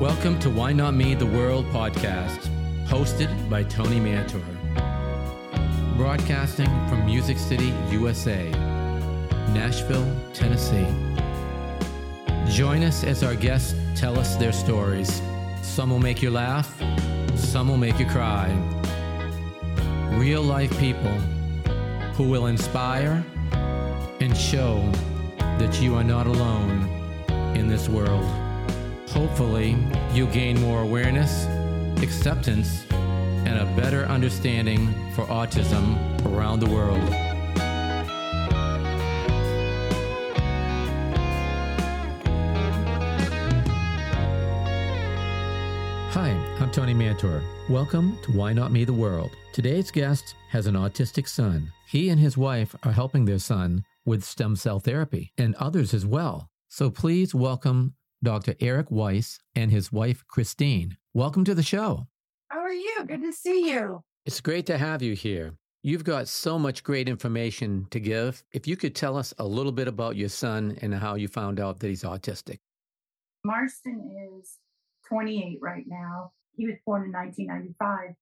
Welcome to Why Not Me, the World podcast, hosted by Tony Mantor. Broadcasting from Music City, USA, Nashville, Tennessee. Join us as our guests tell us their stories. Some will make you laugh, some will make you cry. Real life people who will inspire and show that you are not alone in this world. Hopefully, you'll gain more awareness, acceptance, and a better understanding for autism around the world. Hi, I'm Tony Mantor. Welcome to Why Not Me the World. Today's guest has an autistic son. He and his wife are helping their son with stem cell therapy and others as well. So please welcome Dr. Eric Weiss and his wife, Christine. Welcome to the show. How are you? Good to see you. It's great to have you here. You've got so much great information to give. If you could tell us a little bit about your son and how you found out that he's autistic. Marston is 28 right now. He was born in 1995.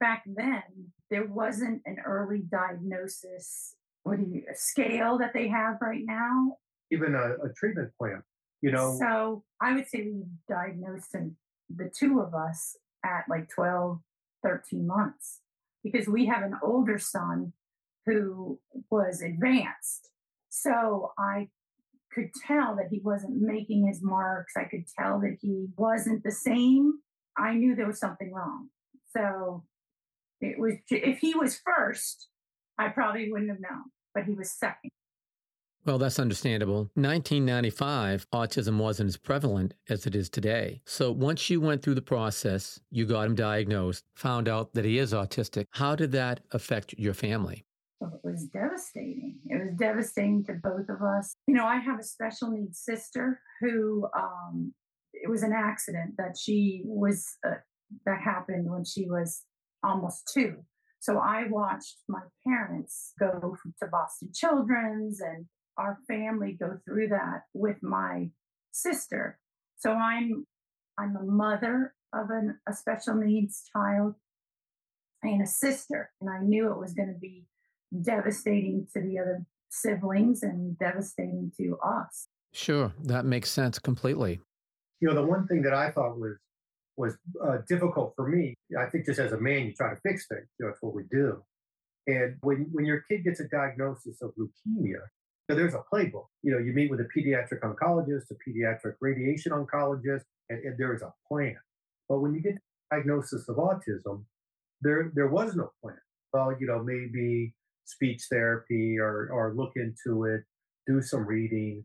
Back then, there wasn't an early diagnosis, what do you, a scale that they have right now. Even a, a treatment plan, you know. So I would say we diagnosed him, the two of us at like 12, 13 months because we have an older son who was advanced. So I could tell that he wasn't making his marks. I could tell that he wasn't the same. I knew there was something wrong. So it was, if he was first, I probably wouldn't have known, but he was second. Well, that's understandable. 1995, autism wasn't as prevalent as it is today. So once you went through the process, you got him diagnosed, found out that he is autistic. How did that affect your family? Well, it was devastating. It was devastating to both of us. You know, I have a special needs sister who, um, it was an accident that she was, uh, that happened when she was almost two. So I watched my parents go to Boston Children's and our family go through that with my sister. So I'm I'm a mother of an, a special needs child and a sister, and I knew it was going to be devastating to the other siblings and devastating to us. Sure, that makes sense completely. You know, the one thing that I thought was was uh, difficult for me. I think just as a man, you try to fix things. You know, that's what we do. And when when your kid gets a diagnosis of leukemia, there's a playbook. You know, you meet with a pediatric oncologist, a pediatric radiation oncologist, and, and there is a plan. But when you get diagnosis of autism, there there was no plan. Well, you know, maybe speech therapy or or look into it, do some reading.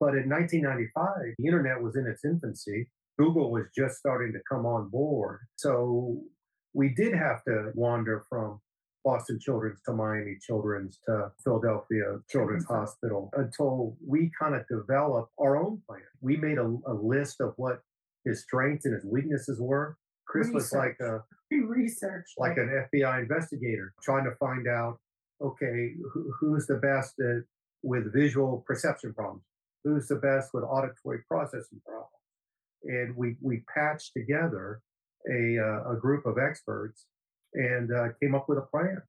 But in 1995, the internet was in its infancy. Google was just starting to come on board. So we did have to wander from Boston Children's to Miami Children's to Philadelphia Children's Hospital until we kind of developed our own plan. We made a, a, list of what his strengths and his weaknesses were. Chris research. was like a research, like an FBI investigator, trying to find out, okay, who, who's the best at, with visual perception problems? Who's the best with auditory processing problems? And we we patched together a uh, a group of experts and uh, came up with a plan,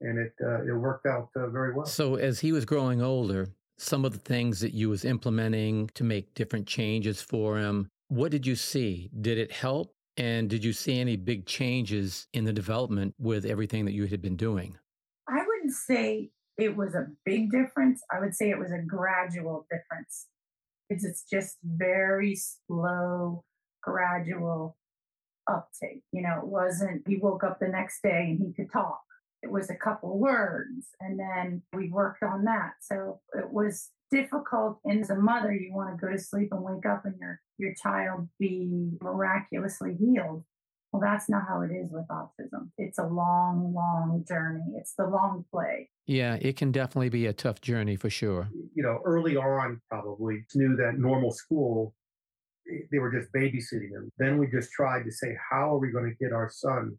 and it uh, it worked out uh, very well. So as he was growing older, some of the things that you was implementing to make different changes for him, what did you see? Did it help? And did you see any big changes in the development with everything that you had been doing? I wouldn't say it was a big difference. I would say it was a gradual difference. It's, it's just very slow, gradual uptake. You know, it wasn't he woke up the next day and he could talk. It was a couple words and then we worked on that. So it was difficult and as a mother you want to go to sleep and wake up and your your child be miraculously healed. Well, that's not how it is with autism. It's a long, long journey. It's the long play. Yeah, it can definitely be a tough journey for sure. You know, early on, probably knew that normal school they were just babysitting him. Then we just tried to say, how are we going to get our son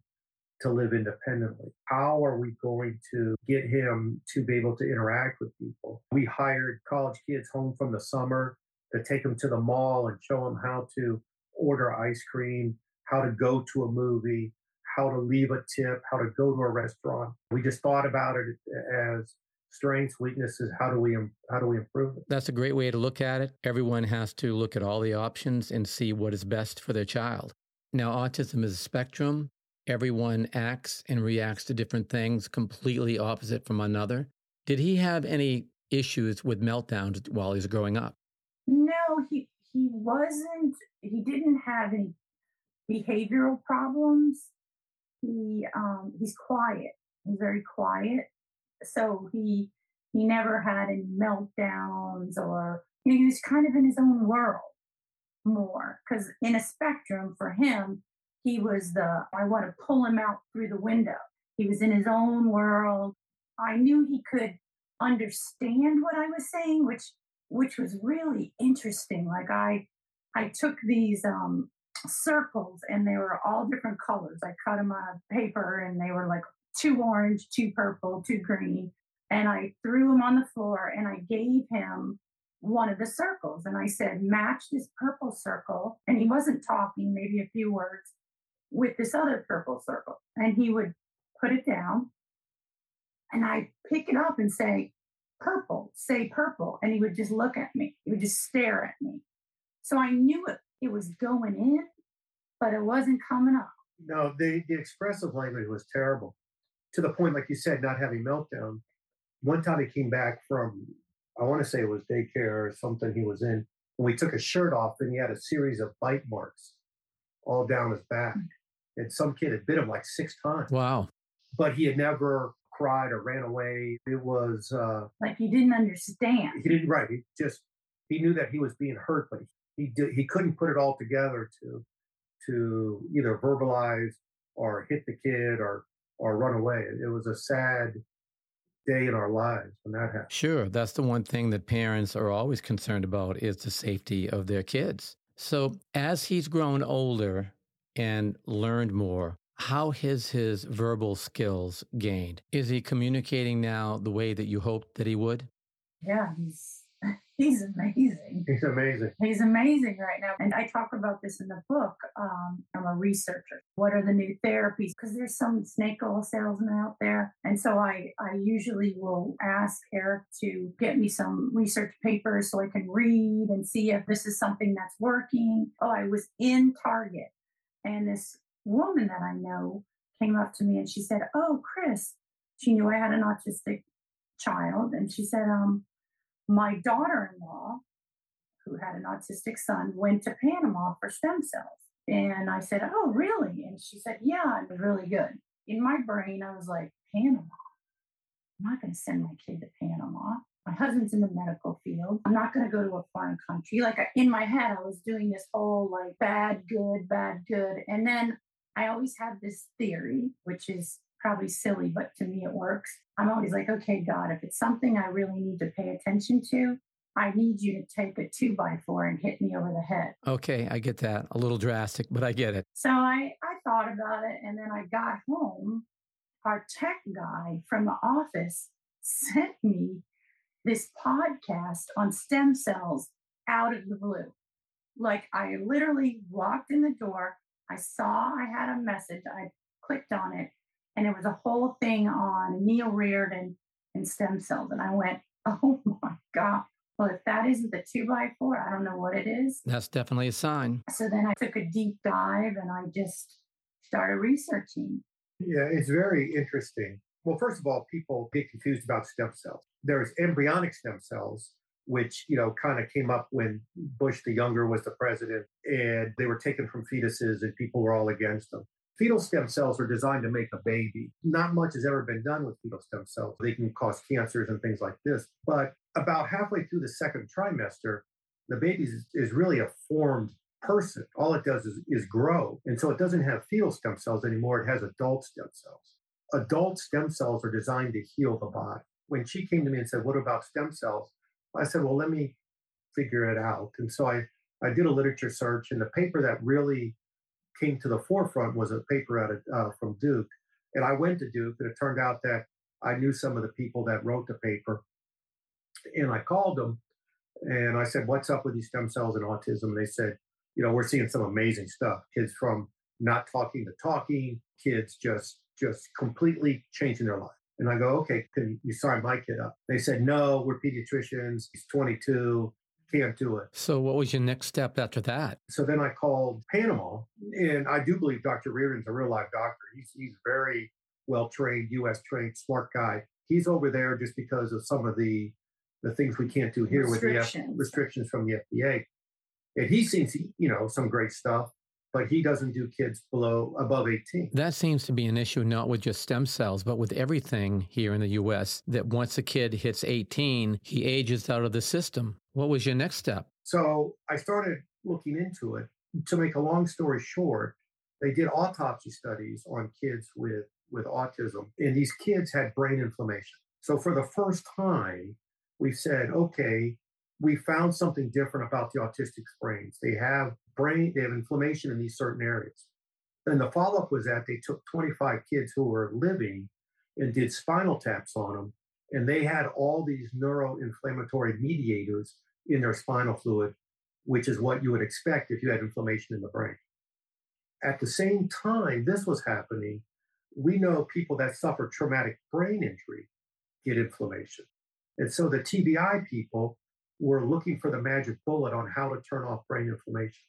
to live independently? How are we going to get him to be able to interact with people? We hired college kids home from the summer to take them to the mall and show them how to order ice cream, how to go to a movie, how to leave a tip, how to go to a restaurant. We just thought about it as strengths, weaknesses. How do we how do we improve it? That's a great way to look at it. Everyone has to look at all the options and see what is best for their child. Now, autism is a spectrum. Everyone acts and reacts to different things completely opposite from another. Did he have any issues with meltdowns while he was growing up? No, he he wasn't. He didn't have any behavioral problems. He um, he's quiet. He's very quiet. So he he never had any meltdowns or you know, he was kind of in his own world more because in a spectrum for him he was the i want to pull him out through the window. He was in his own world. I knew he could understand what i was saying which which was really interesting. Like i i took these um circles and they were all different colors. I cut them on paper and they were like two orange two purple two green. And i threw him on the floor and i gave him one of the circles. And i said match this purple circle. And he wasn't talking maybe a few words with this other purple circle. And he would put it down. And i pick it up and say purple say purple. And he would just look at me. He would just stare at me. So i knew it it was going in, but it wasn't coming up. No, the, the expressive language was terrible to the point, like you said, not having meltdown. One time he came back from, I want to say it was daycare or something he was in, and we took his shirt off and he had a series of bite marks all down his back. Hmm. And some kid had bit him like six times. Wow. But he had never cried or ran away. It was uh, like he didn't understand. He didn't, right. He just, he knew that he was being hurt, but he did, he couldn't put it all together to to either verbalize or hit the kid or or run away. It was a sad day in our lives when that happened. Sure, that's the one thing that parents are always concerned about is the safety of their kids. So as he's grown older and learned more, how has his verbal skills gained? Is he communicating now the way that you hoped that he would? Yeah, he's he's amazing. He's amazing. He's amazing right now. And I talk about this in the book. Um, I'm a researcher. What are the new therapies? Because there's some snake oil salesman out there. And so I, I usually will ask Eric to get me some research papers so I can read and see if this is something that's working. Oh, I was in Target and this woman that I know came up to me and she said, Oh, Chris, she knew I had an autistic child. And she said, um, my daughter in law, who had an autistic son, went to Panama for stem cells. And I said, Oh, really? And she said, Yeah, it was really good. In my brain, I was like, Panama? I'm not going to send my kid to Panama. My husband's in the medical field. I'm not going to go to a foreign country. Like in my head, I was doing this whole like bad, good, bad, good. And then I always have this theory, which is probably silly, but to me it works. I'm always like, okay, God, if it's something I really need to pay attention to, I need you to take a two by four and hit me over the head. Okay, I get that. A little drastic, but I get it. So I, I thought about it and then I got home. Our tech guy from the office sent me this podcast on stem cells out of the blue. Like I literally walked in the door, I saw I had a message, I clicked on it, and it was a whole thing on Neil Riordan and stem cells. And I went, oh my God. Well, if that isn't the two by four, I don't know what it is. That's definitely a sign. So then I took a deep dive and I just started researching. Yeah, it's very interesting. Well, first of all, people get confused about stem cells. There's embryonic stem cells, which you know kind of came up when Bush the younger was the president, and they were taken from fetuses, and people were all against them. Fetal stem cells are designed to make a baby. Not much has ever been done with fetal stem cells. They can cause cancers and things like this. But about halfway through the second trimester, the baby is, is really a formed person. All it does is, is grow. And so it doesn't have fetal stem cells anymore. It has adult stem cells. Adult stem cells are designed to heal the body. When she came to me and said, What about stem cells? I said, Well, let me figure it out. And so I, I did a literature search, and the paper that really came to the forefront was a paper out of, uh, from Duke. And I went to Duke, and it turned out that I knew some of the people that wrote the paper. And I called them and I said, What's up with these stem cells and autism? And they said, you know, we're seeing some amazing stuff. Kids from not talking to talking, kids just just completely changing their life. And I go, okay, can you sign my kid up? They said, no, we're pediatricians. He's 22, can't do it. So, what was your next step after that? So then I called Panama, and I do believe Dr. Riordan's a real life doctor. He's he's very well trained, U.S. trained, smart guy. He's over there just because of some of the the things we can't do here with the F- restrictions from the FDA. And he seems, you know, some great stuff but he doesn't do kids below above 18. That seems to be an issue not with just stem cells, but with everything here in the US that once a kid hits 18, he ages out of the system. What was your next step? So I started looking into it. To make a long story short, they did autopsy studies on kids with, with autism, and these kids had brain inflammation. So for the first time, we said, okay, we found something different about the autistic brains. They have brain, they have inflammation in these certain areas. And the follow up was that they took 25 kids who were living and did spinal taps on them, and they had all these neuroinflammatory mediators in their spinal fluid, which is what you would expect if you had inflammation in the brain. At the same time, this was happening. We know people that suffer traumatic brain injury get inflammation. And so the TBI people were looking for the magic bullet on how to turn off brain inflammation.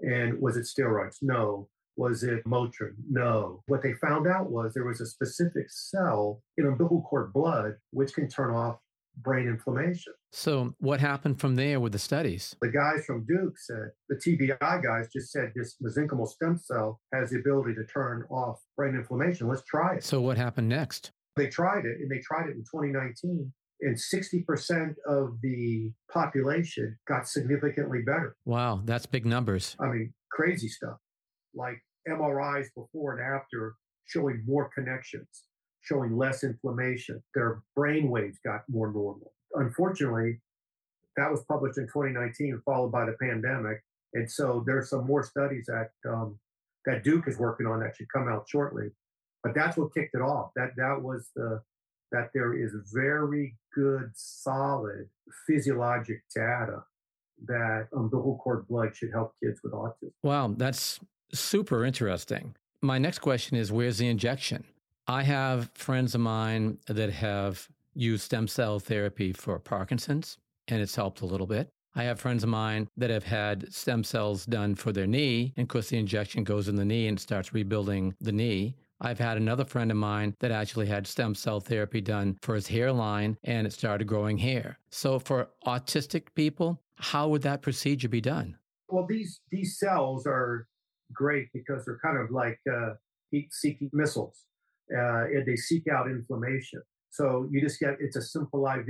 And was it steroids? No. Was it Motrin? No. What they found out was there was a specific cell in umbilical cord blood which can turn off brain inflammation. So, what happened from there with the studies? The guys from Duke said, the TBI guys just said this mesenchymal stem cell has the ability to turn off brain inflammation. Let's try it. So, what happened next? They tried it and they tried it in 2019 and 60% of the population got significantly better. Wow, that's big numbers. I mean, crazy stuff like MRIs before and after showing more connections, showing less inflammation. Their brain waves got more normal. Unfortunately, that was published in 2019, followed by the pandemic. And so there's some more studies that um, that Duke is working on that should come out shortly. But that's what kicked it off. That that was the that there is very good, solid physiologic data that umbilical cord blood should help kids with autism. Wow, that's super interesting. My next question is where's the injection? I have friends of mine that have used stem cell therapy for Parkinson's, and it's helped a little bit. I have friends of mine that have had stem cells done for their knee, and of course, the injection goes in the knee and starts rebuilding the knee. I've had another friend of mine that actually had stem cell therapy done for his hairline and it started growing hair. So for autistic people, how would that procedure be done? Well, these these cells are great because they're kind of like uh, heat-seeking missiles, uh, and they seek out inflammation. So you just get it's a simple IV.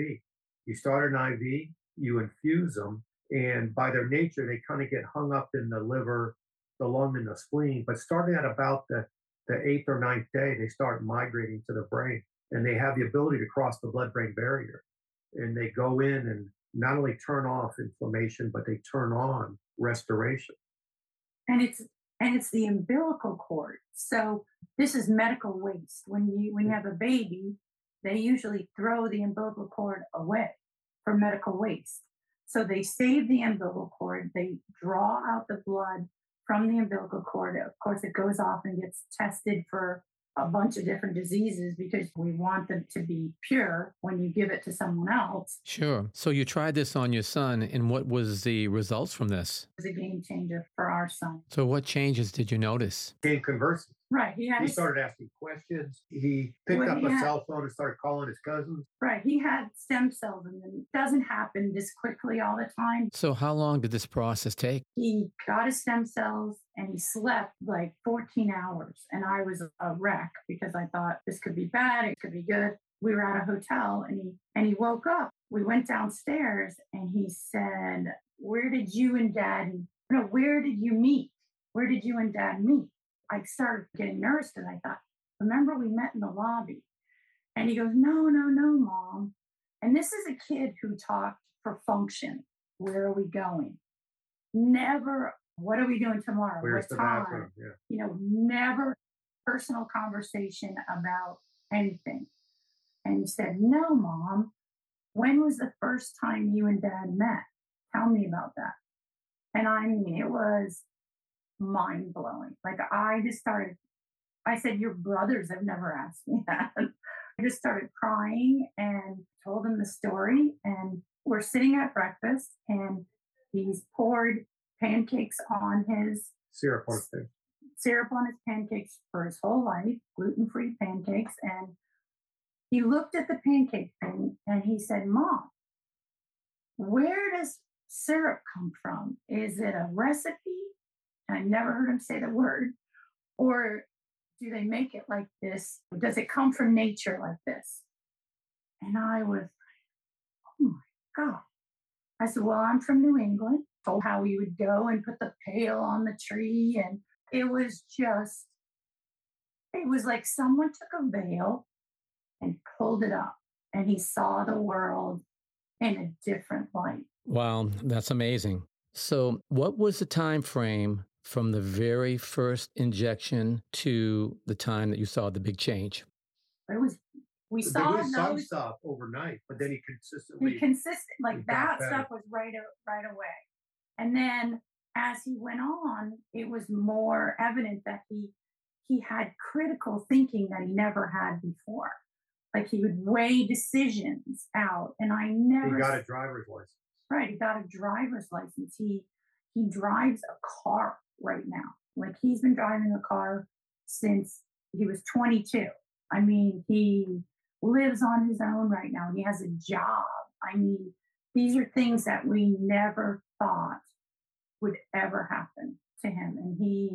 You start an IV, you infuse them, and by their nature, they kind of get hung up in the liver, the lung, and the spleen. But starting at about the the eighth or ninth day, they start migrating to the brain and they have the ability to cross the blood brain barrier. And they go in and not only turn off inflammation, but they turn on restoration. And it's and it's the umbilical cord. So this is medical waste. When you when you mm. have a baby, they usually throw the umbilical cord away for medical waste. So they save the umbilical cord, they draw out the blood from the umbilical cord. Of course, it goes off and gets tested for a bunch of different diseases because we want them to be pure when you give it to someone else. Sure. So you tried this on your son, and what was the results from this? It was a game changer for our son. So what changes did you notice? Game conversing. Right. He, had he started asking questions. He picked up he a had, cell phone and started calling his cousins. Right. He had stem cells, and it doesn't happen this quickly all the time. So, how long did this process take? He got his stem cells and he slept like 14 hours. And I was a wreck because I thought this could be bad, it could be good. We were at a hotel and he and he woke up. We went downstairs and he said, Where did you and dad no, where did you meet? Where did you and dad meet? I started getting nervous because I thought, remember we met in the lobby? And he goes, no, no, no, mom. And this is a kid who talked for function. Where are we going? Never, what are we doing tomorrow? Where's what the time? bathroom? Yeah. You know, never personal conversation about anything. And he said, no, mom. When was the first time you and dad met? Tell me about that. And I mean, it was mind blowing. Like I just started, I said, Your brothers have never asked me that. I just started crying and told him the story. And we're sitting at breakfast and he's poured pancakes on his syrup on his syrup on his pancakes for his whole life, gluten free pancakes. And he looked at the pancake thing and he said, Mom, where does syrup come from? Is it a recipe? I never heard him say the word. Or do they make it like this? Does it come from nature like this? And I was oh my God. I said, well, I'm from New England. Told how we would go and put the pail on the tree. And it was just, it was like someone took a veil and pulled it up and he saw the world in a different light. Wow, that's amazing. So, what was the time frame from the very first injection to the time that you saw the big change? It was we there saw was some those, stuff overnight, but then he consistently we consistent like he got that better. stuff was right right away. And then as he went on, it was more evident that he he had critical thinking that he never had before. Like he would weigh decisions out, and I never. he never got a driver's license. Right, he got a driver's license. He he drives a car right now. Like he's been driving a car since he was 22. I mean, he lives on his own right now. He has a job. I mean, these are things that we never thought would ever happen to him. And he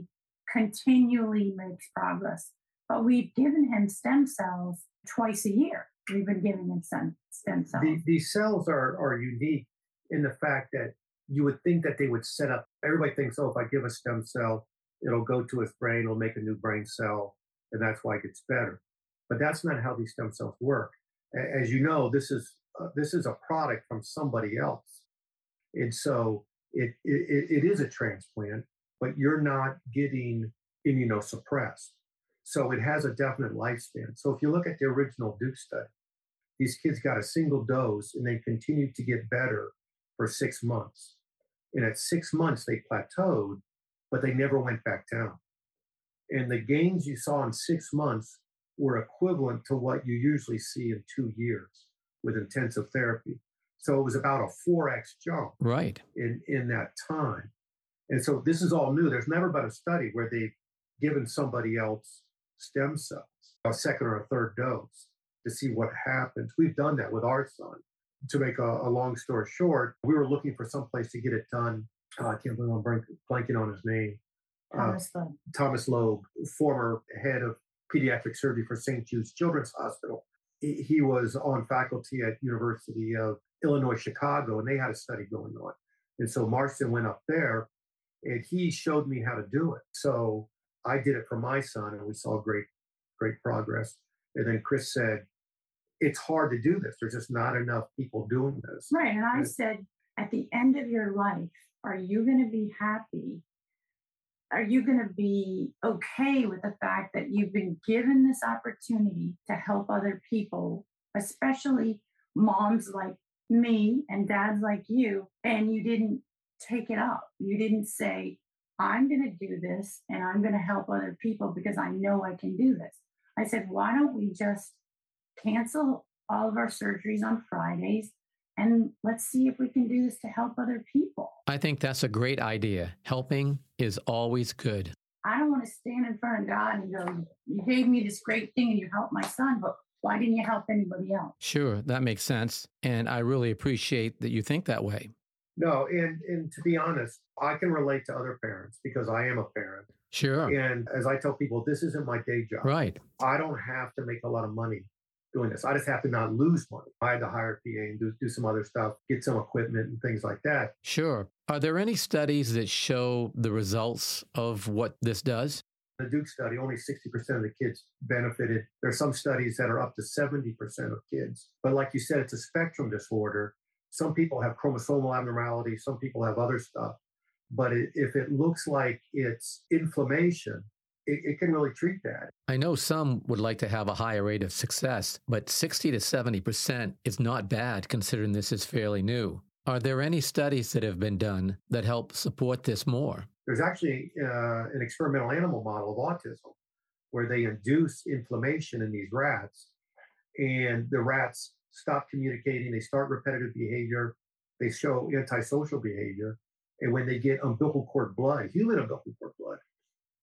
continually makes progress. But we've given him stem cells twice a year. We've been giving him stem, stem cells. The, these cells are are unique in the fact that you would think that they would set up. Everybody thinks, oh, if I give a stem cell, it'll go to his brain, it'll make a new brain cell, and that's why it gets better. But that's not how these stem cells work. As you know, this is uh, this is a product from somebody else, and so it, it it is a transplant, but you're not getting immunosuppressed. So it has a definite lifespan. So if you look at the original Duke study, these kids got a single dose and they continued to get better for six months. And at six months, they plateaued, but they never went back down. And the gains you saw in six months were equivalent to what you usually see in two years with intensive therapy. So it was about a 4x jump Right. in, in that time. And so this is all new. There's never been a study where they've given somebody else stem cells, a second or a third dose, to see what happens. We've done that with our son. To make a, a long story short, we were looking for some place to get it done. Uh, I can't believe I'm blank- blanking on his name. Uh, Thomas Loeb. Thomas Loeb, former head of pediatric surgery for St. Jude's Children's Hospital. He, he was on faculty at University of Illinois Chicago, and they had a study going on. And so Marston went up there, and he showed me how to do it. So I did it for my son, and we saw great, great progress. And then Chris said, "It's hard to do this. There's just not enough people doing this." Right. And I said, at the end of your life, are you going to be happy? Are you going to be okay with the fact that you've been given this opportunity to help other people, especially moms like me and dads like you, and you didn't take it up? You didn't say, I'm going to do this and I'm going to help other people because I know I can do this. I said, why don't we just cancel all of our surgeries on Fridays and let's see if we can do this to help other people. I think that's a great idea. Helping is always good. I don't want to stand in front of God and go, You gave me this great thing and you helped my son, but why didn't you help anybody else? Sure, that makes sense. And I really appreciate that you think that way. No, and and to be honest, I can relate to other parents because I am a parent. Sure. And as I tell people, this isn't my day job. Right. I don't have to make a lot of money doing this. I just have to not lose money. I had to hire a PA and do, do some other stuff, get some equipment and things like that. Sure. Are there any studies that show the results of what this does? The Duke study, only 60% of the kids benefited. There are some studies that are up to 70% of kids. But like you said, it's a spectrum disorder. Some people have chromosomal abnormalities, some people have other stuff. But if it looks like it's inflammation, it, it can really treat that. I know some would like to have a higher rate of success, but 60 to 70% is not bad considering this is fairly new. Are there any studies that have been done that help support this more? There's actually uh, an experimental animal model of autism where they induce inflammation in these rats, and the rats stop communicating, they start repetitive behavior, they show antisocial behavior, and when they get umbilical cord blood, human umbilical cord blood,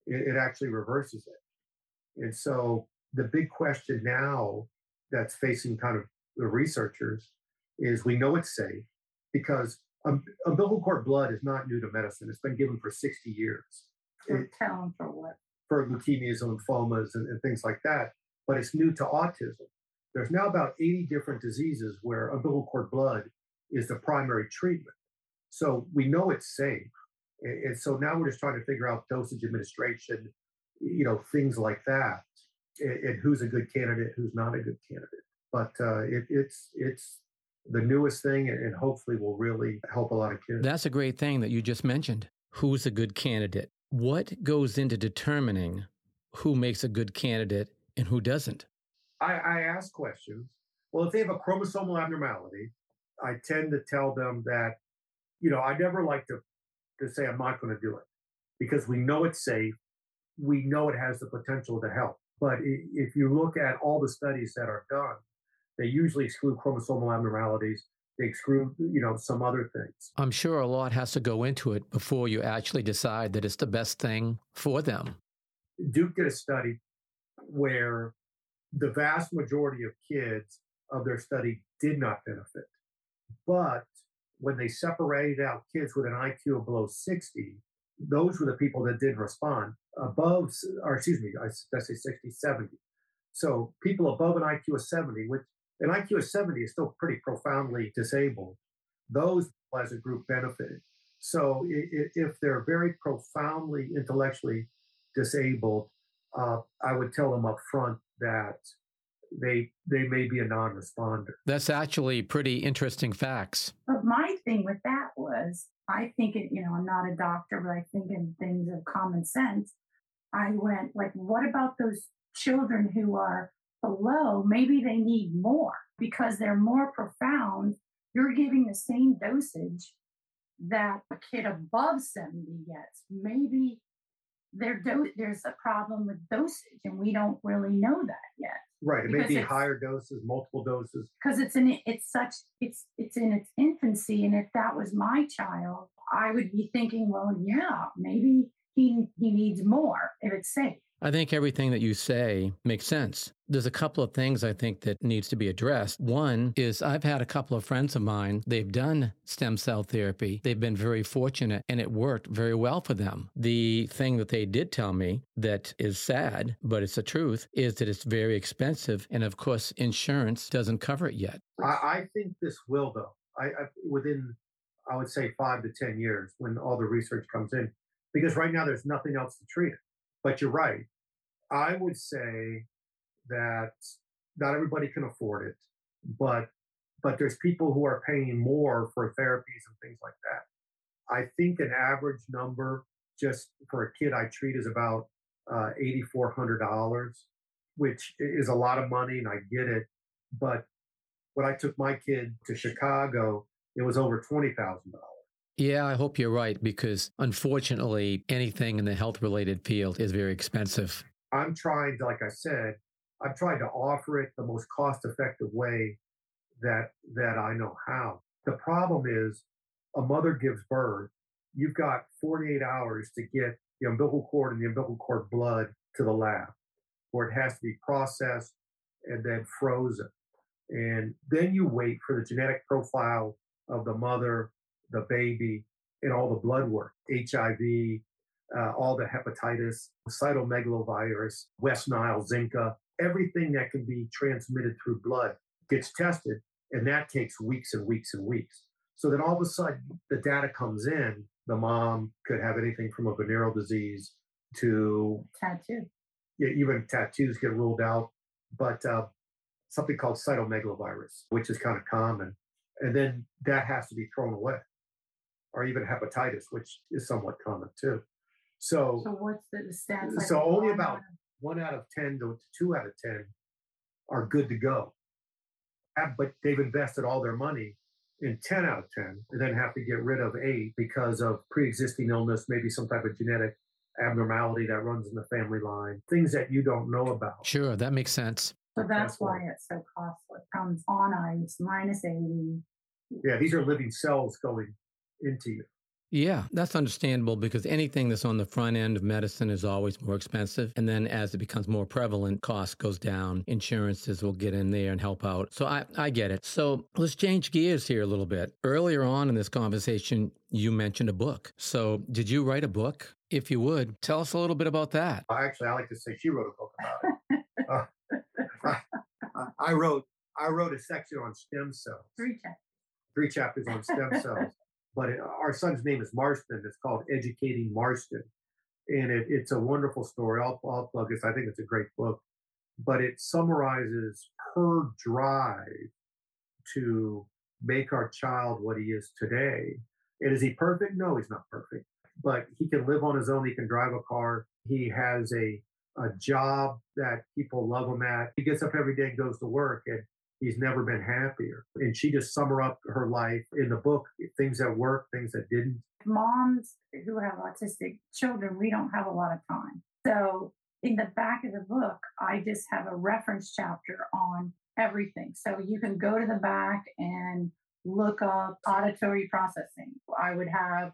it, it actually reverses it. And so the big question now that's facing kind of the researchers is we know it's safe because um, umbilical cord blood is not new to medicine. It's been given for 60 years. It, for what? For leukemias and lymphomas and, and things like that. But it's new to autism. There's now about 80 different diseases where umbilical cord blood is the primary treatment. So we know it's safe. And, and so now we're just trying to figure out dosage administration, you know, things like that, and, and who's a good candidate, who's not a good candidate. But uh, it, it's it's the newest thing, and hopefully will really help a lot of kids. That's a great thing that you just mentioned. Who's a good candidate? What goes into determining who makes a good candidate and who doesn't? I, I ask questions. Well, if they have a chromosomal abnormality, I tend to tell them that, you know, I never like to, to say I'm not going to do it because we know it's safe. We know it has the potential to help. But if you look at all the studies that are done, they usually exclude chromosomal abnormalities. They exclude, you know, some other things. I'm sure a lot has to go into it before you actually decide that it's the best thing for them. Duke did a study where the vast majority of kids of their study did not benefit. But when they separated out kids with an IQ of below 60, those were the people that didn't respond. Above, or excuse me, I say 60, 70. So people above an IQ of 70, which an IQ of 70 is still pretty profoundly disabled. Those as a group benefited. So if they're very profoundly intellectually disabled, uh, I would tell them up front that they they may be a non-responder. That's actually pretty interesting facts. But my thing with that was, I think it. You know, I'm not a doctor, but I think in things of common sense. I went like, what about those children who are below, maybe they need more because they're more profound. You're giving the same dosage that a kid above 70 gets. Maybe there do- there's a problem with dosage, and we don't really know that yet. Right. It may be higher doses, multiple doses. Because it's in it's such it's it's in its infancy. And if that was my child, I would be thinking, well, yeah, maybe he he needs more if it's safe. I think everything that you say makes sense. There's a couple of things I think that needs to be addressed. One is I've had a couple of friends of mine, they've done stem cell therapy. They've been very fortunate and it worked very well for them. The thing that they did tell me that is sad, but it's the truth, is that it's very expensive. And of course, insurance doesn't cover it yet. I, I think this will, though. I, I, within, I would say, five to 10 years when all the research comes in, because right now there's nothing else to treat it. But you're right. I would say that not everybody can afford it, but but there's people who are paying more for therapies and things like that. I think an average number just for a kid I treat is about uh, $8,400, which is a lot of money, and I get it. But when I took my kid to Chicago, it was over $20,000. Yeah, I hope you're right because unfortunately, anything in the health related field is very expensive. I'm trying to, like I said, I'm trying to offer it the most cost effective way that that I know how. The problem is a mother gives birth, you've got 48 hours to get the umbilical cord and the umbilical cord blood to the lab, where it has to be processed and then frozen. And then you wait for the genetic profile of the mother the baby, and all the blood work, HIV, uh, all the hepatitis, cytomegalovirus, West Nile, Zika, everything that can be transmitted through blood gets tested, and that takes weeks and weeks and weeks. So then all of a sudden, the data comes in. The mom could have anything from a venereal disease to tattoo. Yeah, even tattoos get ruled out, but uh, something called cytomegalovirus, which is kind of common, and then that has to be thrown away or even hepatitis, which is somewhat common too. So, so what's the stats? Like so only about one out of 10 to two out of 10 are good to go. But they've invested all their money in 10 out of 10 and then have to get rid of eight because of pre-existing illness, maybe some type of genetic abnormality that runs in the family line, things that you don't know about. Sure, that makes sense. So that's why it's so costly. It comes on ice, minus 80. Yeah, these are living cells going into you. Yeah, that's understandable because anything that's on the front end of medicine is always more expensive. And then as it becomes more prevalent, cost goes down. Insurances will get in there and help out. So I, I get it. So let's change gears here a little bit. Earlier on in this conversation, you mentioned a book. So did you write a book? If you would, tell us a little bit about that. Actually, I like to say she wrote a book about it. uh, I, I wrote I wrote a section on stem cells. Three chapters. Three chapters on stem cells but it, our son's name is Marston. It's called Educating Marston. And it, it's a wonderful story. I'll, I'll plug this. I think it's a great book, but it summarizes her drive to make our child what he is today. And is he perfect? No, he's not perfect, but he can live on his own. He can drive a car. He has a, a job that people love him at. He gets up every day and goes to work. And he's never been happier. And she just summed up her life in the book, things that worked, things that didn't. Moms who have autistic children, we don't have a lot of time. So in the back of the book, I just have a reference chapter on everything. So you can go to the back and look up auditory processing. I would have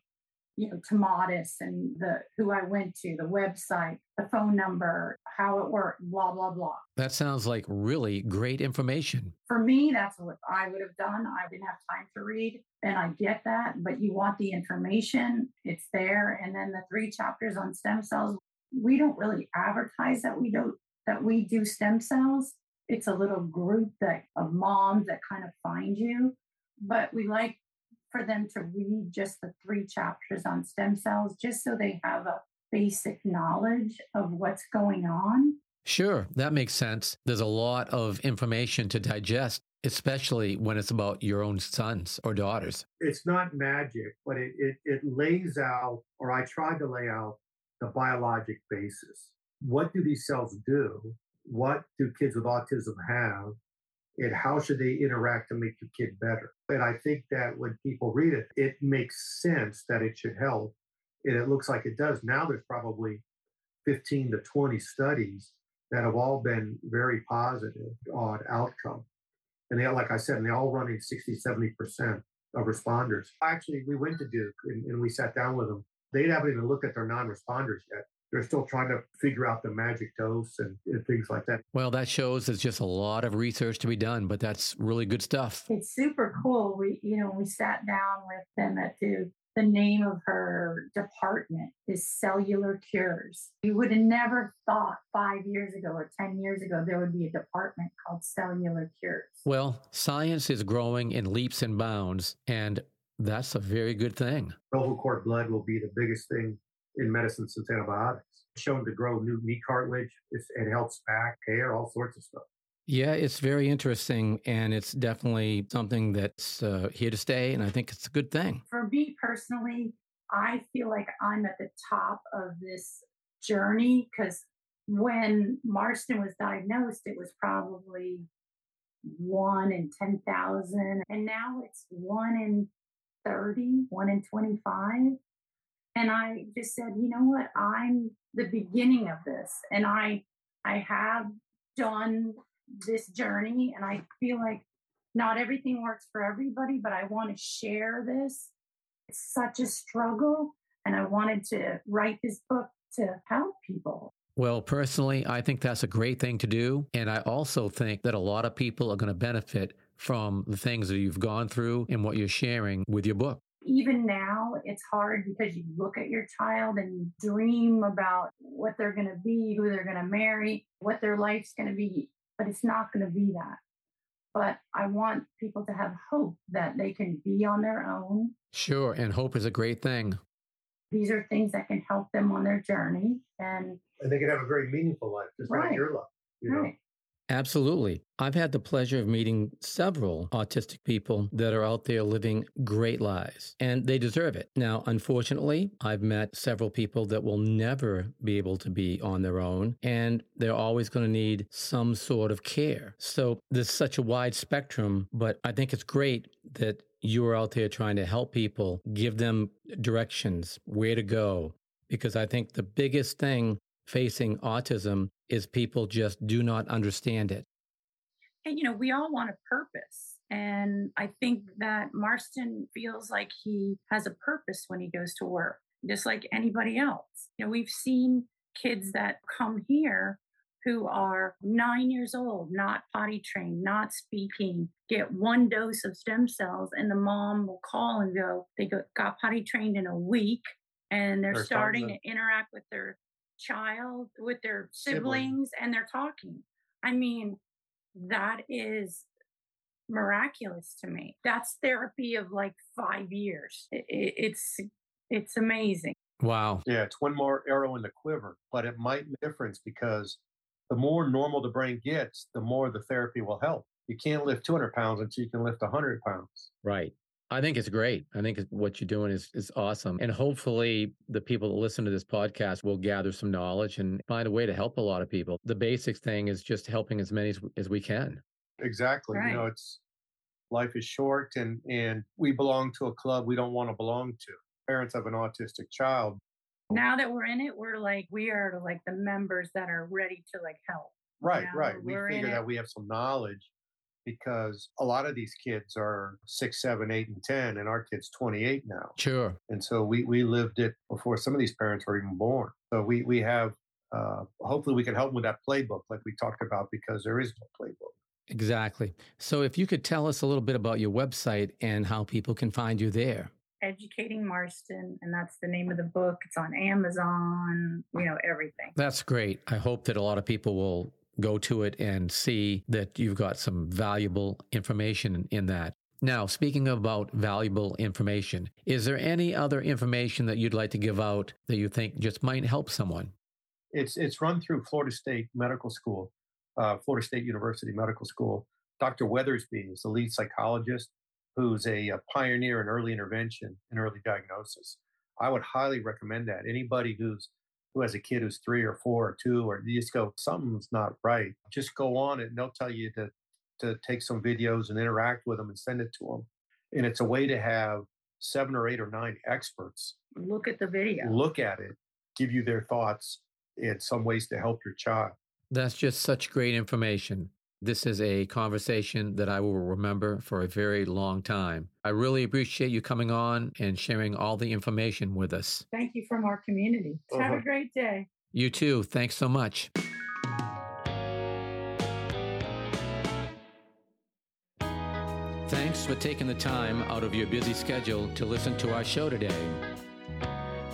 you know, Tomatis and the who I went to, the website, the phone number, how it worked, blah, blah, blah. That sounds like really great information. For me, that's what I would have done. I didn't have time to read, and I get that, but you want the information, it's there. And then the three chapters on stem cells, we don't really advertise that we don't that we do stem cells. It's a little group that of moms that kind of find you. But we like for them to read just the three chapters on stem cells, just so they have a basic knowledge of what's going on. Sure, that makes sense. There's a lot of information to digest, especially when it's about your own sons or daughters. It's not magic, but it, it, it lays out, or I tried to lay out, the biologic basis. What do these cells do? What do kids with autism have? And how should they interact to make your kid better. And I think that when people read it, it makes sense that it should help. And it looks like it does. Now there's probably 15 to 20 studies that have all been very positive on outcome. And they, like I said, and they all running 60, 70% of responders. Actually, we went to Duke and, and we sat down with them. They haven't even looked at their non responders yet they're still trying to figure out the magic dose and, and, things like that. Well, that shows there's just a lot of research to be done, but that's really good stuff. It's super cool. We, you know, we sat down with them at the The name of her department is Cellular Cures. You would have never thought five years ago or 10 years ago there would be a department called Cellular Cures. Well, science is growing in leaps and bounds, and that's a very good thing. Umbilical cord blood will be the biggest thing in medicine since antibiotics. Shown to grow new knee cartilage. It's, it helps back, hair, all sorts of stuff. Yeah, it's very interesting, and it's definitely something that's uh, here to stay, and I think it's a good thing. For me personally, I feel like I'm at the top of this journey because when Marston was diagnosed, it was probably one in 10,000, and now it's one in 30, one in 25. And I just said, you know what? I'm the beginning of this. And I I have done this journey and I feel like not everything works for everybody, but I want to share this. It's such a struggle. And I wanted to write this book to help people. Well, personally, I think that's a great thing to do. And I also think that a lot of people are going to benefit from the things that you've gone through and what you're sharing with your book even now it's hard because you look at your child and you dream about what they're going to be, who they're going to marry, what their life's going to be, but it's not going to be that. But I want people to have hope that they can be on their own. Sure. And hope is a great thing. These are things that can help them on their journey. And, and they can have a very meaningful life, just right. like your life. You know? Right. Absolutely. I've had the pleasure of meeting several autistic people that are out there living great lives, and they deserve it. Now, unfortunately, I've met several people that will never be able to be on their own, and they're always going to need some sort of care. So there's such a wide spectrum, but I think it's great that you are out there trying to help people, give them directions, where to go. Because I think the biggest thing facing autism is people just do not understand it. And, you know, we all want a purpose. And I think that Marston feels like he has a purpose when he goes to work, just like anybody else. You know, we've seen kids that come here who are nine years old, not potty trained, not speaking, get one dose of stem cells, and the mom will call and go, they got potty trained in a week and they're, they're starting to interact with their child, with their siblings, and they're talking. I mean, that is miraculous to me. That's therapy of like five years. It, it, it's it's amazing. Wow. Yeah, it's one more arrow in the quiver, but it might make a difference because the more normal the brain gets, the more the therapy will help. You can't lift 200 pounds until you can lift 100 pounds. Right. I think it's great. I think what you're doing is is awesome, and hopefully the people that listen to this podcast will gather some knowledge and find a way to help a lot of people. The basic thing is just helping as many as, as we can. Exactly. Right. You know, it's life is short, and and we belong to a club we don't want to belong to. Parents of an autistic child. Now that we're in it, we're like we are like the members that are ready to like help. Right, you know, right. We figure that we have some knowledge because a lot of these kids are six, seven, eight, and 10, and our kid's 28 now. Sure. And so we, we lived it before some of these parents were even born. So we, we have, uh, hopefully, we can help them with that playbook like we talked about because there is no playbook. Exactly. So if you could tell us a little bit about your website and how people can find you there. Educating Marston, and that's the name of the book. It's on Amazon, you know, everything. That's great. I hope that a lot of people will go to it and see that you've got some valuable information in that. Now, speaking about valuable information, is there any other information that you'd like to give out that you think just might help someone? It's it's run through Florida State Medical School, uh, Florida State University Medical School. Dr. Wetherby is the lead psychologist who's a, a pioneer in early intervention and early diagnosis. I would highly recommend that. Anybody who's who has a kid who's three or four or two, or you just go, something's not right. Just go on it and they'll tell you to, to take some videos and interact with them and send it to them. And it's a way to have seven or eight or nine experts look at the video, look at it, give you their thoughts in some ways to help your child. That's just such great information. This is a conversation that I will remember for a very long time. I really appreciate you coming on and sharing all the information with us. Thank you from our community. Uh-huh. Have a uh-huh. great day. You too. Thanks so much. Thanks for taking the time out of your busy schedule to listen to our show today.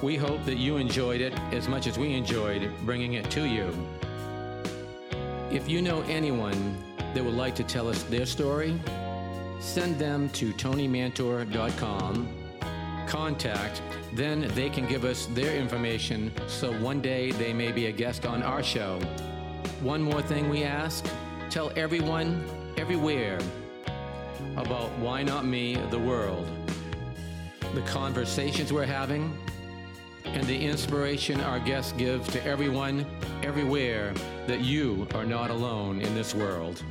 We hope that you enjoyed it as much as we enjoyed bringing it to you. If you know anyone that would like to tell us their story, send them to tonymantor.com, contact, then they can give us their information so one day they may be a guest on our show. One more thing we ask tell everyone, everywhere, about Why Not Me, the world, the conversations we're having, and the inspiration our guests give to everyone, everywhere, that you are not alone in this world.